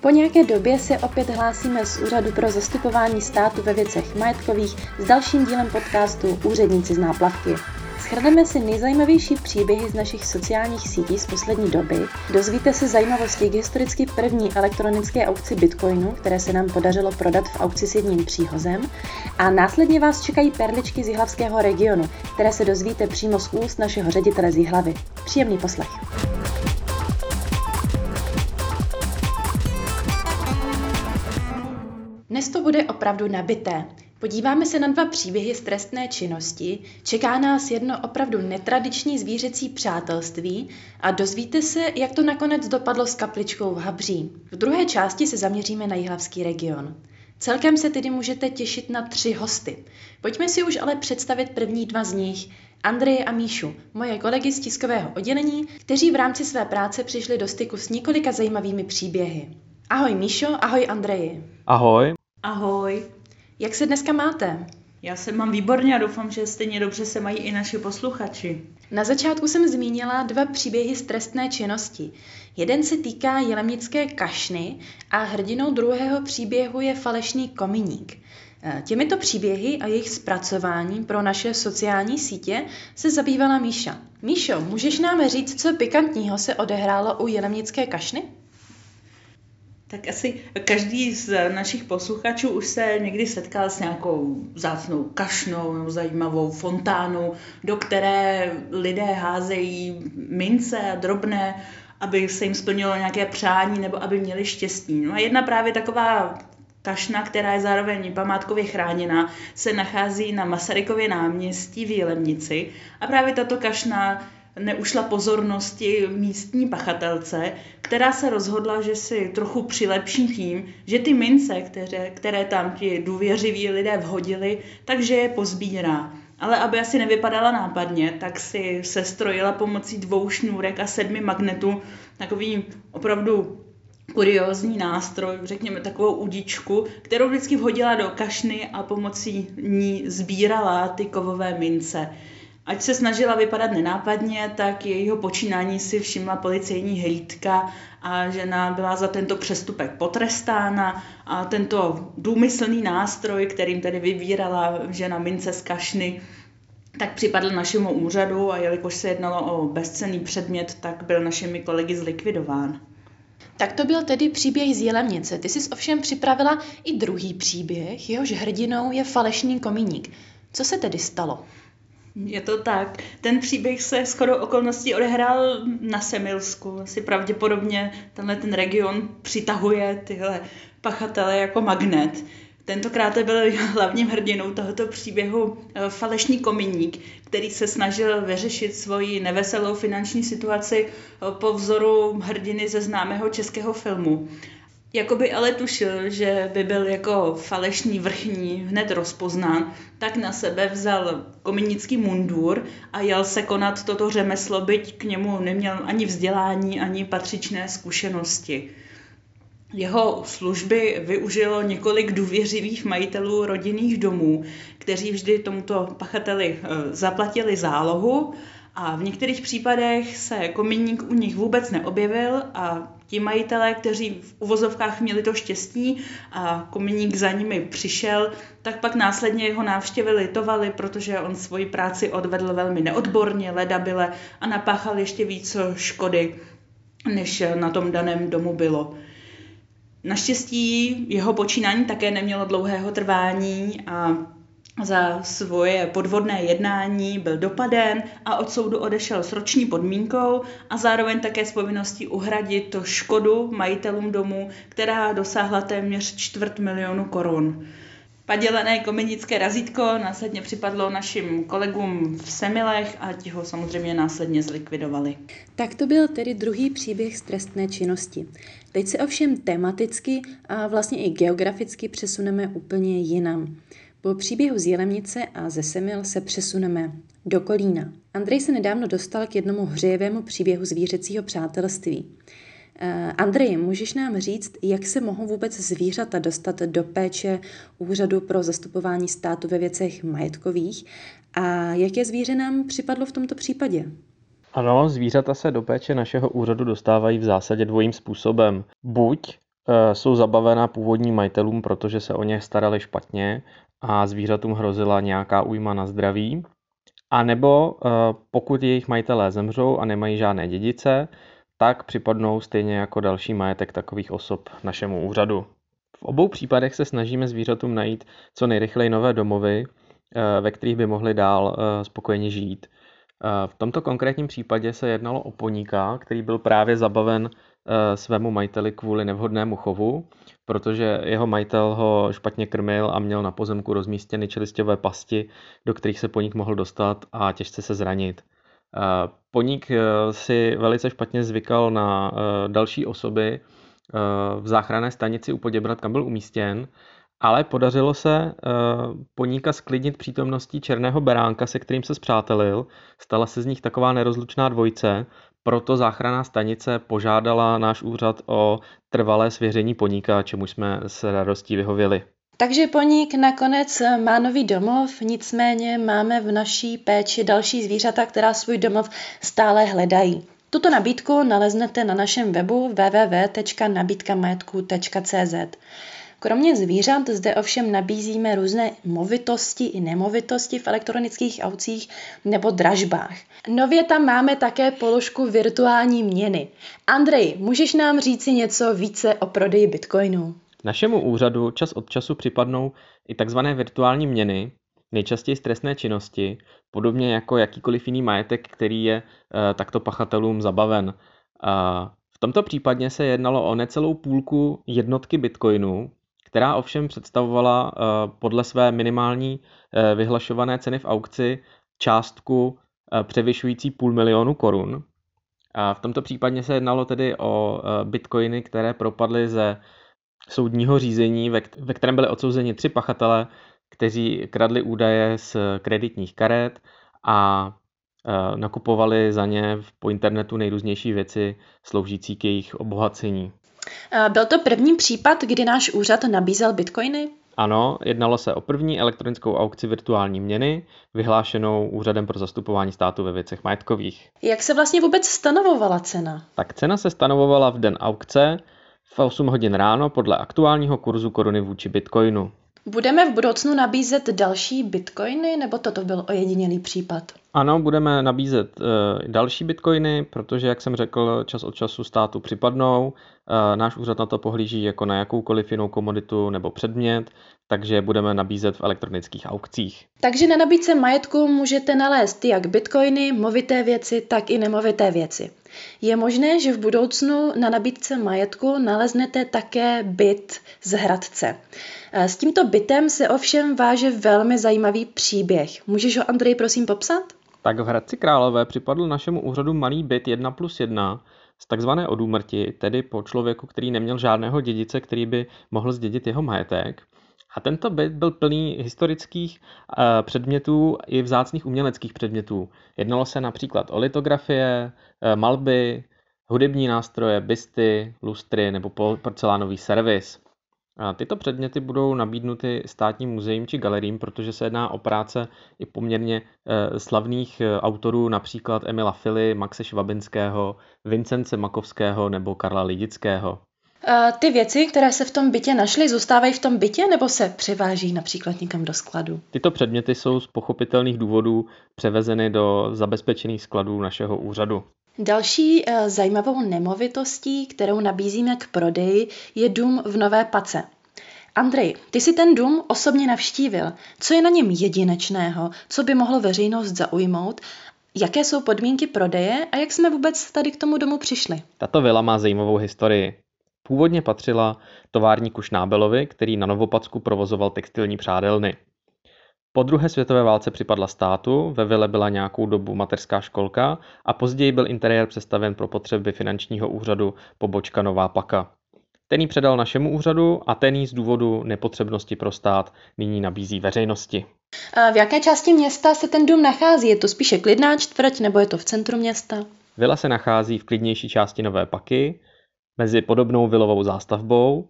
Po nějaké době se opět hlásíme z Úřadu pro zastupování státu ve věcech majetkových s dalším dílem podcastu Úředníci z náplavky. Schrneme si nejzajímavější příběhy z našich sociálních sítí z poslední doby, dozvíte se zajímavosti k historicky první elektronické aukci Bitcoinu, které se nám podařilo prodat v aukci s jedním příhozem, a následně vás čekají perličky z jihlavského regionu, které se dozvíte přímo z úst našeho ředitele z Jihlavy. Příjemný poslech. To bude opravdu nabité. Podíváme se na dva příběhy z trestné činnosti, čeká nás jedno opravdu netradiční zvířecí přátelství a dozvíte se, jak to nakonec dopadlo s kapličkou v Habří. V druhé části se zaměříme na jihlavský region. Celkem se tedy můžete těšit na tři hosty. Pojďme si už ale představit první dva z nich, Andreje a Míšu, moje kolegy z tiskového oddělení, kteří v rámci své práce přišli do styku s několika zajímavými příběhy. Ahoj Míšo, ahoj Andreji. Ahoj. Ahoj. Jak se dneska máte? Já se mám výborně a doufám, že stejně dobře se mají i naši posluchači. Na začátku jsem zmínila dva příběhy z trestné činnosti. Jeden se týká jelemnické kašny a hrdinou druhého příběhu je falešný kominík. E, těmito příběhy a jejich zpracování pro naše sociální sítě se zabývala Míša. Míšo, můžeš nám říct, co pikantního se odehrálo u jelemnické kašny? Tak asi každý z našich posluchačů už se někdy setkal s nějakou zácnou kašnou nebo zajímavou fontánou, do které lidé házejí mince a drobné, aby se jim splnilo nějaké přání nebo aby měli štěstí. No a jedna právě taková kašna, která je zároveň památkově chráněna, se nachází na Masarykově náměstí v Jelemnici a právě tato kašna neušla pozornosti místní pachatelce, která se rozhodla, že si trochu přilepší tím, že ty mince, které, které tam ti důvěřiví lidé vhodili, takže je pozbírá. Ale aby asi nevypadala nápadně, tak si sestrojila pomocí dvou šňůrek a sedmi magnetů takový opravdu kuriózní nástroj, řekněme takovou udičku, kterou vždycky vhodila do kašny a pomocí ní sbírala ty kovové mince. Ať se snažila vypadat nenápadně, tak jejího počínání si všimla policejní hlídka a žena byla za tento přestupek potrestána a tento důmyslný nástroj, kterým tedy vybírala žena mince z kašny, tak připadl našemu úřadu a jelikož se jednalo o bezcený předmět, tak byl našimi kolegy zlikvidován. Tak to byl tedy příběh z Jelemnice. Ty jsi ovšem připravila i druhý příběh, jehož hrdinou je falešný komíník. Co se tedy stalo? Je to tak. Ten příběh se shodou okolností odehrál na Semilsku. Asi pravděpodobně tenhle ten region přitahuje tyhle pachatele jako magnet. Tentokrát byl hlavním hrdinou tohoto příběhu eh, falešný kominík, který se snažil vyřešit svoji neveselou finanční situaci eh, po vzoru hrdiny ze známého českého filmu. Jakoby ale tušil, že by byl jako falešný vrchní hned rozpoznán, tak na sebe vzal kominický mundur a jel se konat toto řemeslo, byť k němu neměl ani vzdělání, ani patřičné zkušenosti. Jeho služby využilo několik důvěřivých majitelů rodinných domů, kteří vždy tomuto pachateli eh, zaplatili zálohu a v některých případech se kominík u nich vůbec neobjevil a ti majitelé, kteří v uvozovkách měli to štěstí a kominík za nimi přišel, tak pak následně jeho návštěvy litovali, protože on svoji práci odvedl velmi neodborně, ledabile a napáchal ještě víc škody, než na tom daném domu bylo. Naštěstí jeho počínání také nemělo dlouhého trvání a za svoje podvodné jednání byl dopaden a od soudu odešel s roční podmínkou a zároveň také s povinností uhradit škodu majitelům domu, která dosáhla téměř čtvrt milionu korun. Padělené komenické razítko následně připadlo našim kolegům v Semilech a ti ho samozřejmě následně zlikvidovali. Tak to byl tedy druhý příběh z trestné činnosti. Teď se ovšem tematicky a vlastně i geograficky přesuneme úplně jinam. Po příběhu z Jelemnice a ze Semil se přesuneme do Kolína. Andrej se nedávno dostal k jednomu hřejevému příběhu zvířecího přátelství. Eh, Andrej, můžeš nám říct, jak se mohou vůbec zvířata dostat do péče Úřadu pro zastupování státu ve věcech majetkových a jaké zvíře nám připadlo v tomto případě? Ano, zvířata se do péče našeho úřadu dostávají v zásadě dvojím způsobem. Buď e, jsou zabavená původním majitelům, protože se o ně starali špatně a zvířatům hrozila nějaká újma na zdraví. A nebo e, pokud jejich majitelé zemřou a nemají žádné dědice, tak připadnou stejně jako další majetek takových osob našemu úřadu. V obou případech se snažíme zvířatům najít co nejrychleji nové domovy, e, ve kterých by mohli dál spokojeně žít. V tomto konkrétním případě se jednalo o poníka, který byl právě zabaven Eh, svému majiteli kvůli nevhodnému chovu, protože jeho majitel ho špatně krmil a měl na pozemku rozmístěny čelistěvé pasti, do kterých se poník mohl dostat a těžce se zranit. Eh, poník eh, si velice špatně zvykal na další osoby v záchranné stanici u Poděbrat, kam byl umístěn, ale podařilo se poníka sklidnit přítomností černého beránka, se kterým se zpřátelil. Stala se z nich taková nerozlučná dvojice proto záchranná stanice požádala náš úřad o trvalé svěření poníka, čemu jsme s radostí vyhověli. Takže poník nakonec má nový domov, nicméně máme v naší péči další zvířata, která svůj domov stále hledají. Tuto nabídku naleznete na našem webu www.nabídkamajetku.cz. Kromě zvířat zde ovšem nabízíme různé movitosti i nemovitosti v elektronických aukcích nebo dražbách. Nově tam máme také položku virtuální měny. Andrej, můžeš nám říci něco více o prodeji bitcoinů? Našemu úřadu čas od času připadnou i tzv. virtuální měny, nejčastěji z trestné činnosti, podobně jako jakýkoliv jiný majetek, který je e, takto pachatelům zabaven. E, v tomto případě se jednalo o necelou půlku jednotky bitcoinů, která ovšem představovala eh, podle své minimální eh, vyhlašované ceny v aukci částku eh, převyšující půl milionu korun. A v tomto případě se jednalo tedy o bitcoiny, které propadly ze soudního řízení, ve kterém byly odsouzeni tři pachatele, kteří kradli údaje z kreditních karet a nakupovali za ně po internetu nejrůznější věci sloužící k jejich obohacení. Byl to první případ, kdy náš úřad nabízel bitcoiny? Ano, jednalo se o první elektronickou aukci virtuální měny, vyhlášenou Úřadem pro zastupování státu ve věcech majetkových. Jak se vlastně vůbec stanovovala cena? Tak cena se stanovovala v den aukce v 8 hodin ráno podle aktuálního kurzu koruny vůči bitcoinu. Budeme v budoucnu nabízet další bitcoiny, nebo toto byl ojedinělý případ? Ano, budeme nabízet uh, další bitcoiny, protože, jak jsem řekl, čas od času státu připadnou. Uh, náš úřad na to pohlíží jako na jakoukoliv jinou komoditu nebo předmět, takže budeme nabízet v elektronických aukcích. Takže na nabídce majetku můžete nalézt jak bitcoiny, movité věci, tak i nemovité věci. Je možné, že v budoucnu na nabídce majetku naleznete také byt z Hradce. Eh, s tímto bytem se ovšem váže velmi zajímavý příběh. Můžeš ho, Andrej, prosím popsat? Tak v Hradci Králové připadl našemu úřadu malý byt 1 plus 1 z takzvané odúmrti, tedy po člověku, který neměl žádného dědice, který by mohl zdědit jeho majetek. A tento byt byl plný historických uh, předmětů i vzácných uměleckých předmětů. Jednalo se například o litografie, uh, malby, hudební nástroje, bysty, lustry nebo porcelánový servis. A tyto předměty budou nabídnuty státním muzeím či galerím, protože se jedná o práce i poměrně uh, slavných autorů, například Emila Fily, Maxe Švabinského, Vincence Makovského nebo Karla Lidického. Ty věci, které se v tom bytě našly, zůstávají v tom bytě nebo se převáží například někam do skladu? Tyto předměty jsou z pochopitelných důvodů převezeny do zabezpečených skladů našeho úřadu. Další eh, zajímavou nemovitostí, kterou nabízíme k prodeji, je dům v Nové Pace. Andrej, ty si ten dům osobně navštívil. Co je na něm jedinečného, co by mohlo veřejnost zaujmout Jaké jsou podmínky prodeje a jak jsme vůbec tady k tomu domu přišli? Tato vila má zajímavou historii. Původně patřila továrníku Šnábelovi, který na Novopacku provozoval textilní přádelny. Po druhé světové válce připadla státu, ve vile byla nějakou dobu mateřská školka a později byl interiér přestaven pro potřeby finančního úřadu pobočka Nová Paka. Ten ji předal našemu úřadu a ten ji z důvodu nepotřebnosti pro stát nyní nabízí veřejnosti. A v jaké části města se ten dům nachází? Je to spíše klidná čtvrť nebo je to v centru města? Vila se nachází v klidnější části Nové Paky, mezi podobnou vilovou zástavbou.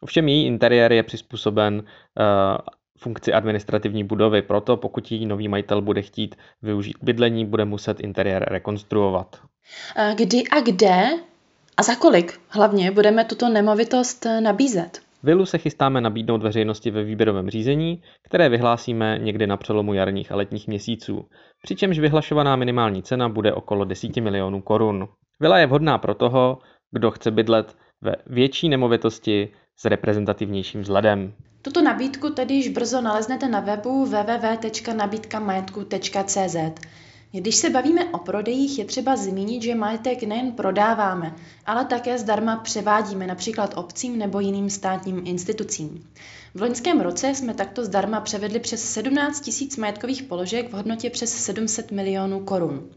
Ovšem její interiér je přizpůsoben uh, funkci administrativní budovy, proto pokud jí nový majitel bude chtít využít bydlení, bude muset interiér rekonstruovat. Kdy a kde A za kolik hlavně budeme tuto nemovitost nabízet? Vilu se chystáme nabídnout veřejnosti ve výběrovém řízení, které vyhlásíme někdy na přelomu jarních a letních měsíců, přičemž vyhlašovaná minimální cena bude okolo 10 milionů korun. Vila je vhodná pro toho, kdo chce bydlet ve větší nemovitosti s reprezentativnějším vzhledem. Tuto nabídku tedy již brzo naleznete na webu www.nabídkamajetku.cz. Když se bavíme o prodejích, je třeba zmínit, že majetek nejen prodáváme, ale také zdarma převádíme například obcím nebo jiným státním institucím. V loňském roce jsme takto zdarma převedli přes 17 000 majetkových položek v hodnotě přes 700 milionů korun.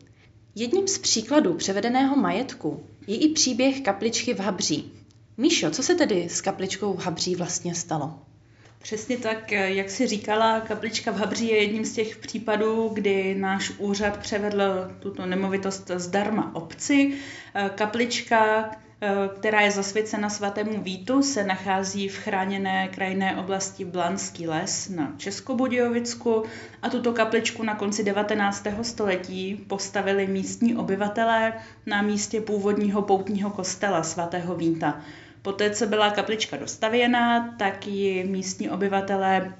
Jedním z příkladů převedeného majetku je i příběh kapličky v Habří. Míšo, co se tedy s kapličkou v Habří vlastně stalo? Přesně tak, jak si říkala, kaplička v Habří je jedním z těch případů, kdy náš úřad převedl tuto nemovitost zdarma obci. Kaplička, která je zasvěcena svatému Vítu, se nachází v chráněné krajinné oblasti Blanský les na Českobudějovicku a tuto kapličku na konci 19. století postavili místní obyvatelé na místě původního poutního kostela svatého Víta. Poté, co byla kaplička dostavěna, tak ji místní obyvatelé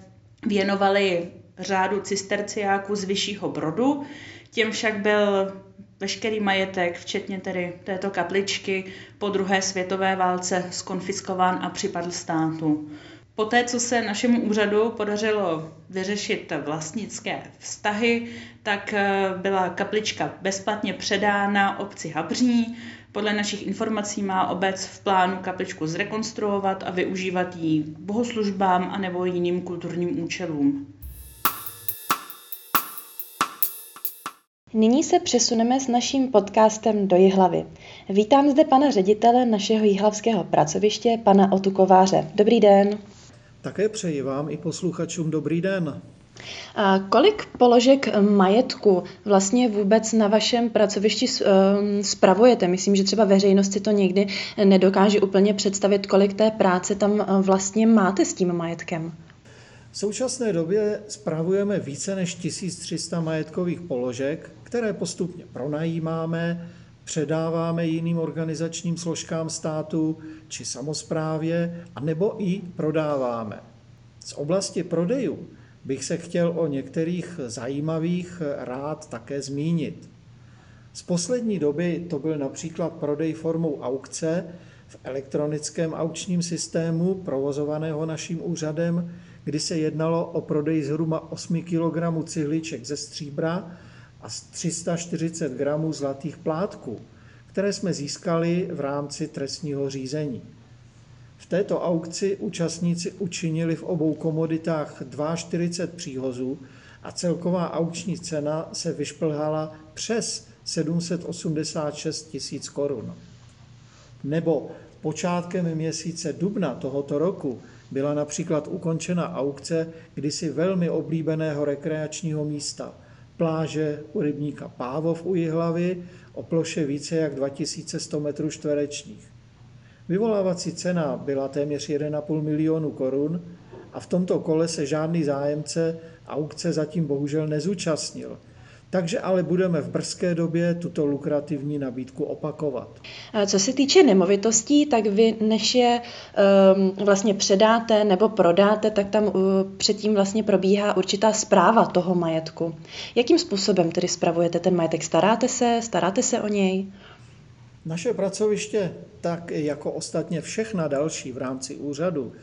věnovali řádu cisterciáků z Vyššího Brodu. Těm však byl veškerý majetek, včetně tedy této kapličky, po druhé světové válce skonfiskován a připadl státu. Poté, co se našemu úřadu podařilo vyřešit vlastnické vztahy, tak eh, byla kaplička bezplatně předána obci Habří. Podle našich informací má obec v plánu kapličku zrekonstruovat a využívat ji bohoslužbám a nebo jiným kulturním účelům. Nyní se přesuneme s naším podcastem do Jihlavy. Vítám zde pana ředitele našeho jihlavského pracoviště, pana Otukováře. Dobrý den. Také přeji vám i posluchačům dobrý den. A kolik položek majetku vlastně vůbec na vašem pracovišti ehm, spravujete? Myslím, že třeba veřejnost si to někdy nedokáže úplně představit, kolik té práce tam eh, vlastně máte s tím majetkem. V současné době spravujeme více než 1300 majetkových položek, které postupně pronajímáme, předáváme jiným organizačním složkám státu či samozprávě, a nebo i prodáváme. Z oblasti prodejů bych se chtěl o některých zajímavých rád také zmínit. Z poslední doby to byl například prodej formou aukce v elektronickém aukčním systému provozovaného naším úřadem, kdy se jednalo o prodej zhruba 8 kg cihliček ze stříbra a 340 gramů zlatých plátků, které jsme získali v rámci trestního řízení. V této aukci účastníci učinili v obou komoditách 42 příhozů a celková aukční cena se vyšplhala přes 786 tisíc korun. Nebo počátkem měsíce dubna tohoto roku byla například ukončena aukce kdysi velmi oblíbeného rekreačního místa – pláže u rybníka Pávov u Jihlavy o ploše více jak 2100 metrů čtverečních. Vyvolávací cena byla téměř 1,5 milionu korun a v tomto kole se žádný zájemce aukce zatím bohužel nezúčastnil – takže ale budeme v brzké době tuto lukrativní nabídku opakovat. Co se týče nemovitostí, tak vy než je um, vlastně předáte nebo prodáte, tak tam uh, předtím vlastně probíhá určitá zpráva toho majetku. Jakým způsobem tedy spravujete ten majetek? Staráte se, staráte se o něj? Naše pracoviště, tak jako ostatně všechna další v rámci úřadu,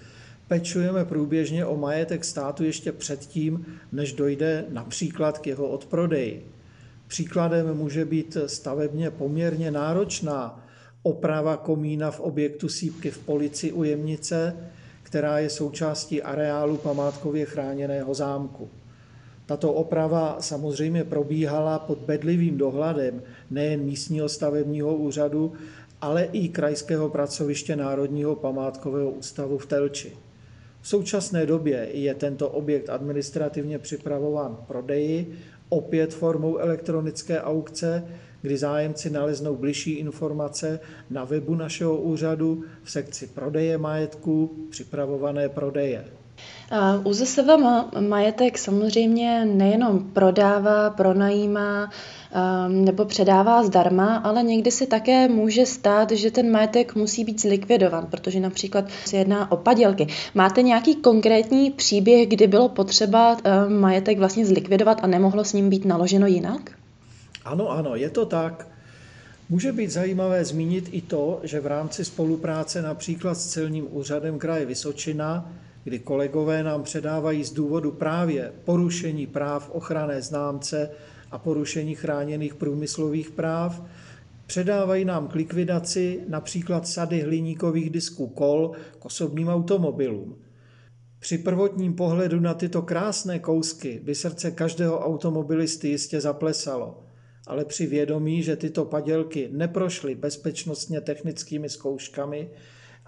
pečujeme průběžně o majetek státu ještě předtím, než dojde například k jeho odprodeji. Příkladem může být stavebně poměrně náročná oprava komína v objektu sípky v Polici u Jemnice, která je součástí areálu památkově chráněného zámku. Tato oprava samozřejmě probíhala pod bedlivým dohledem nejen místního stavebního úřadu, ale i krajského pracoviště Národního památkového ústavu v Telči. V současné době je tento objekt administrativně připravován k prodeji, opět formou elektronické aukce, kdy zájemci naleznou bližší informace na webu našeho úřadu v sekci prodeje majetku, připravované prodeje. ÚZSVM majetek samozřejmě nejenom prodává, pronajímá nebo předává zdarma, ale někdy se také může stát, že ten majetek musí být zlikvidovan, protože například se jedná o padělky. Máte nějaký konkrétní příběh, kdy bylo potřeba ehm, majetek vlastně zlikvidovat a nemohlo s ním být naloženo jinak? Ano, ano, je to tak. Může být zajímavé zmínit i to, že v rámci spolupráce například s celním úřadem kraje Vysočina kdy kolegové nám předávají z důvodu právě porušení práv ochranné známce a porušení chráněných průmyslových práv, předávají nám k likvidaci například sady hliníkových disků kol k osobním automobilům. Při prvotním pohledu na tyto krásné kousky by srdce každého automobilisty jistě zaplesalo, ale při vědomí, že tyto padělky neprošly bezpečnostně technickými zkouškami,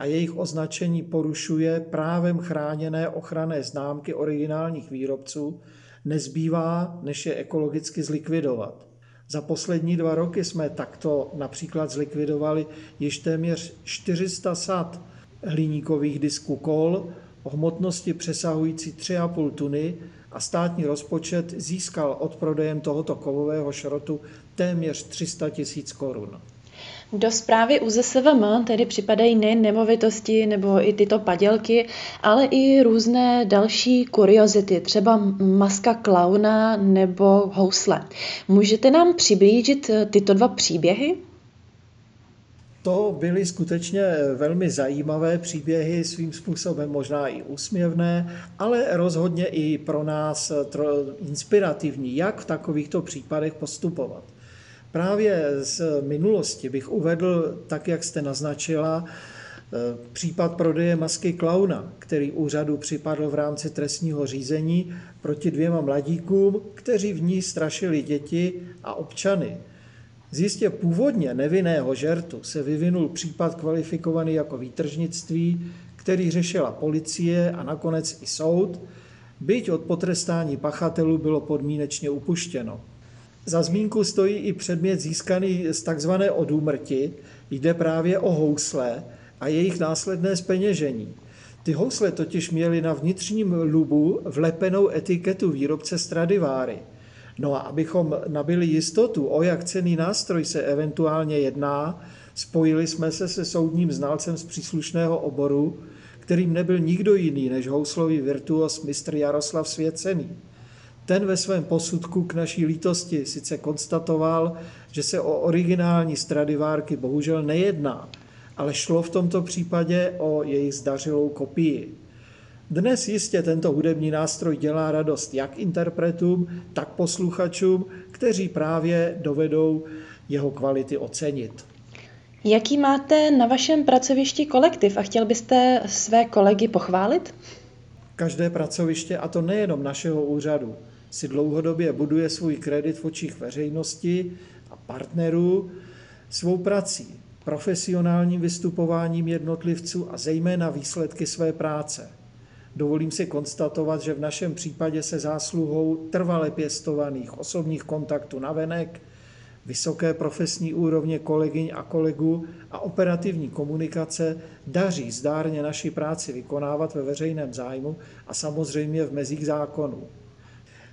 a jejich označení porušuje právem chráněné ochranné známky originálních výrobců, nezbývá, než je ekologicky zlikvidovat. Za poslední dva roky jsme takto například zlikvidovali již téměř 400 sad hliníkových disků kol o hmotnosti přesahující 3,5 tuny a státní rozpočet získal od prodejem tohoto kovového šrotu téměř 300 tisíc korun. Do zprávy UZSVM tedy připadají nejen nemovitosti nebo i tyto padělky, ale i různé další kuriozity, třeba maska klauna nebo housle. Můžete nám přiblížit eh, tyto dva příběhy? To byly skutečně velmi zajímavé příběhy, svým způsobem možná i úsměvné, ale rozhodně i pro nás inspirativní, jak v takovýchto případech postupovat. Právě z minulosti bych uvedl, tak jak jste naznačila, eh, případ prodeje masky klauna, který úřadu připadl v rámci trestního řízení proti dvěma mladíkům, kteří v ní strašili děti a občany. Z jistě původně nevinného žertu se vyvinul případ kvalifikovaný jako výtržnictví, který řešila policie a nakonec i soud, byť od potrestání pachatelů bylo podmínečně upuštěno. Za zmínku stojí i předmět získaný z takzvané odúmrti. Jde právě o housle a jejich následné speněžení. Ty housle totiž měly na vnitřním lubu vlepenou etiketu výrobce Stradivary. No a abychom nabili jistotu, o jak cený nástroj se eventuálně jedná, spojili jsme se se soudním znalcem z příslušného oboru, kterým nebyl nikdo jiný než houslový virtuos mistr Jaroslav Svěcený. Ten ve svém posudku k naší lítosti sice konstatoval, že se o originální Stradivárky bohužel nejedná, ale šlo v tomto případě o jejich zdařilou kopii. Dnes jistě tento hudební nástroj dělá radost jak interpretům, tak posluchačům, kteří právě dovedou jeho kvality ocenit. Jaký máte na vašem pracovišti kolektiv a chtěl byste své kolegy pochválit? Každé pracoviště, a to nejenom našeho úřadu, si dlouhodobě buduje svůj kredit v očích veřejnosti a partnerů svou prací, profesionálním vystupováním jednotlivců a zejména výsledky své práce. Dovolím si konstatovat, že v našem případě se zásluhou trvale pěstovaných osobních kontaktů na venek, vysoké profesní úrovně kolegyň a kolegů a operativní komunikace daří zdárně naši práci vykonávat ve veřejném zájmu a samozřejmě v mezích zákonů.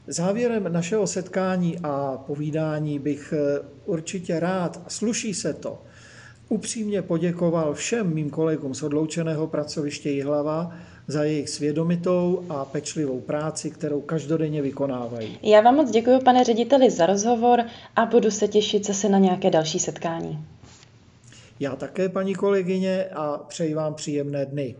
Závěrem našeho setkání a povídání bych eh, určitě rád, sluší se to, upřímně poděkoval všem mým kolegům z odloučeného pracoviště Jihlava za jejich svědomitou a pečlivou práci, kterou každodenně vykonávají. Já vám moc děkuji, pane řediteli, za rozhovor a budu se těšit zase na nějaké další setkání. Já také, paní kolegyně, a přeji vám příjemné dny.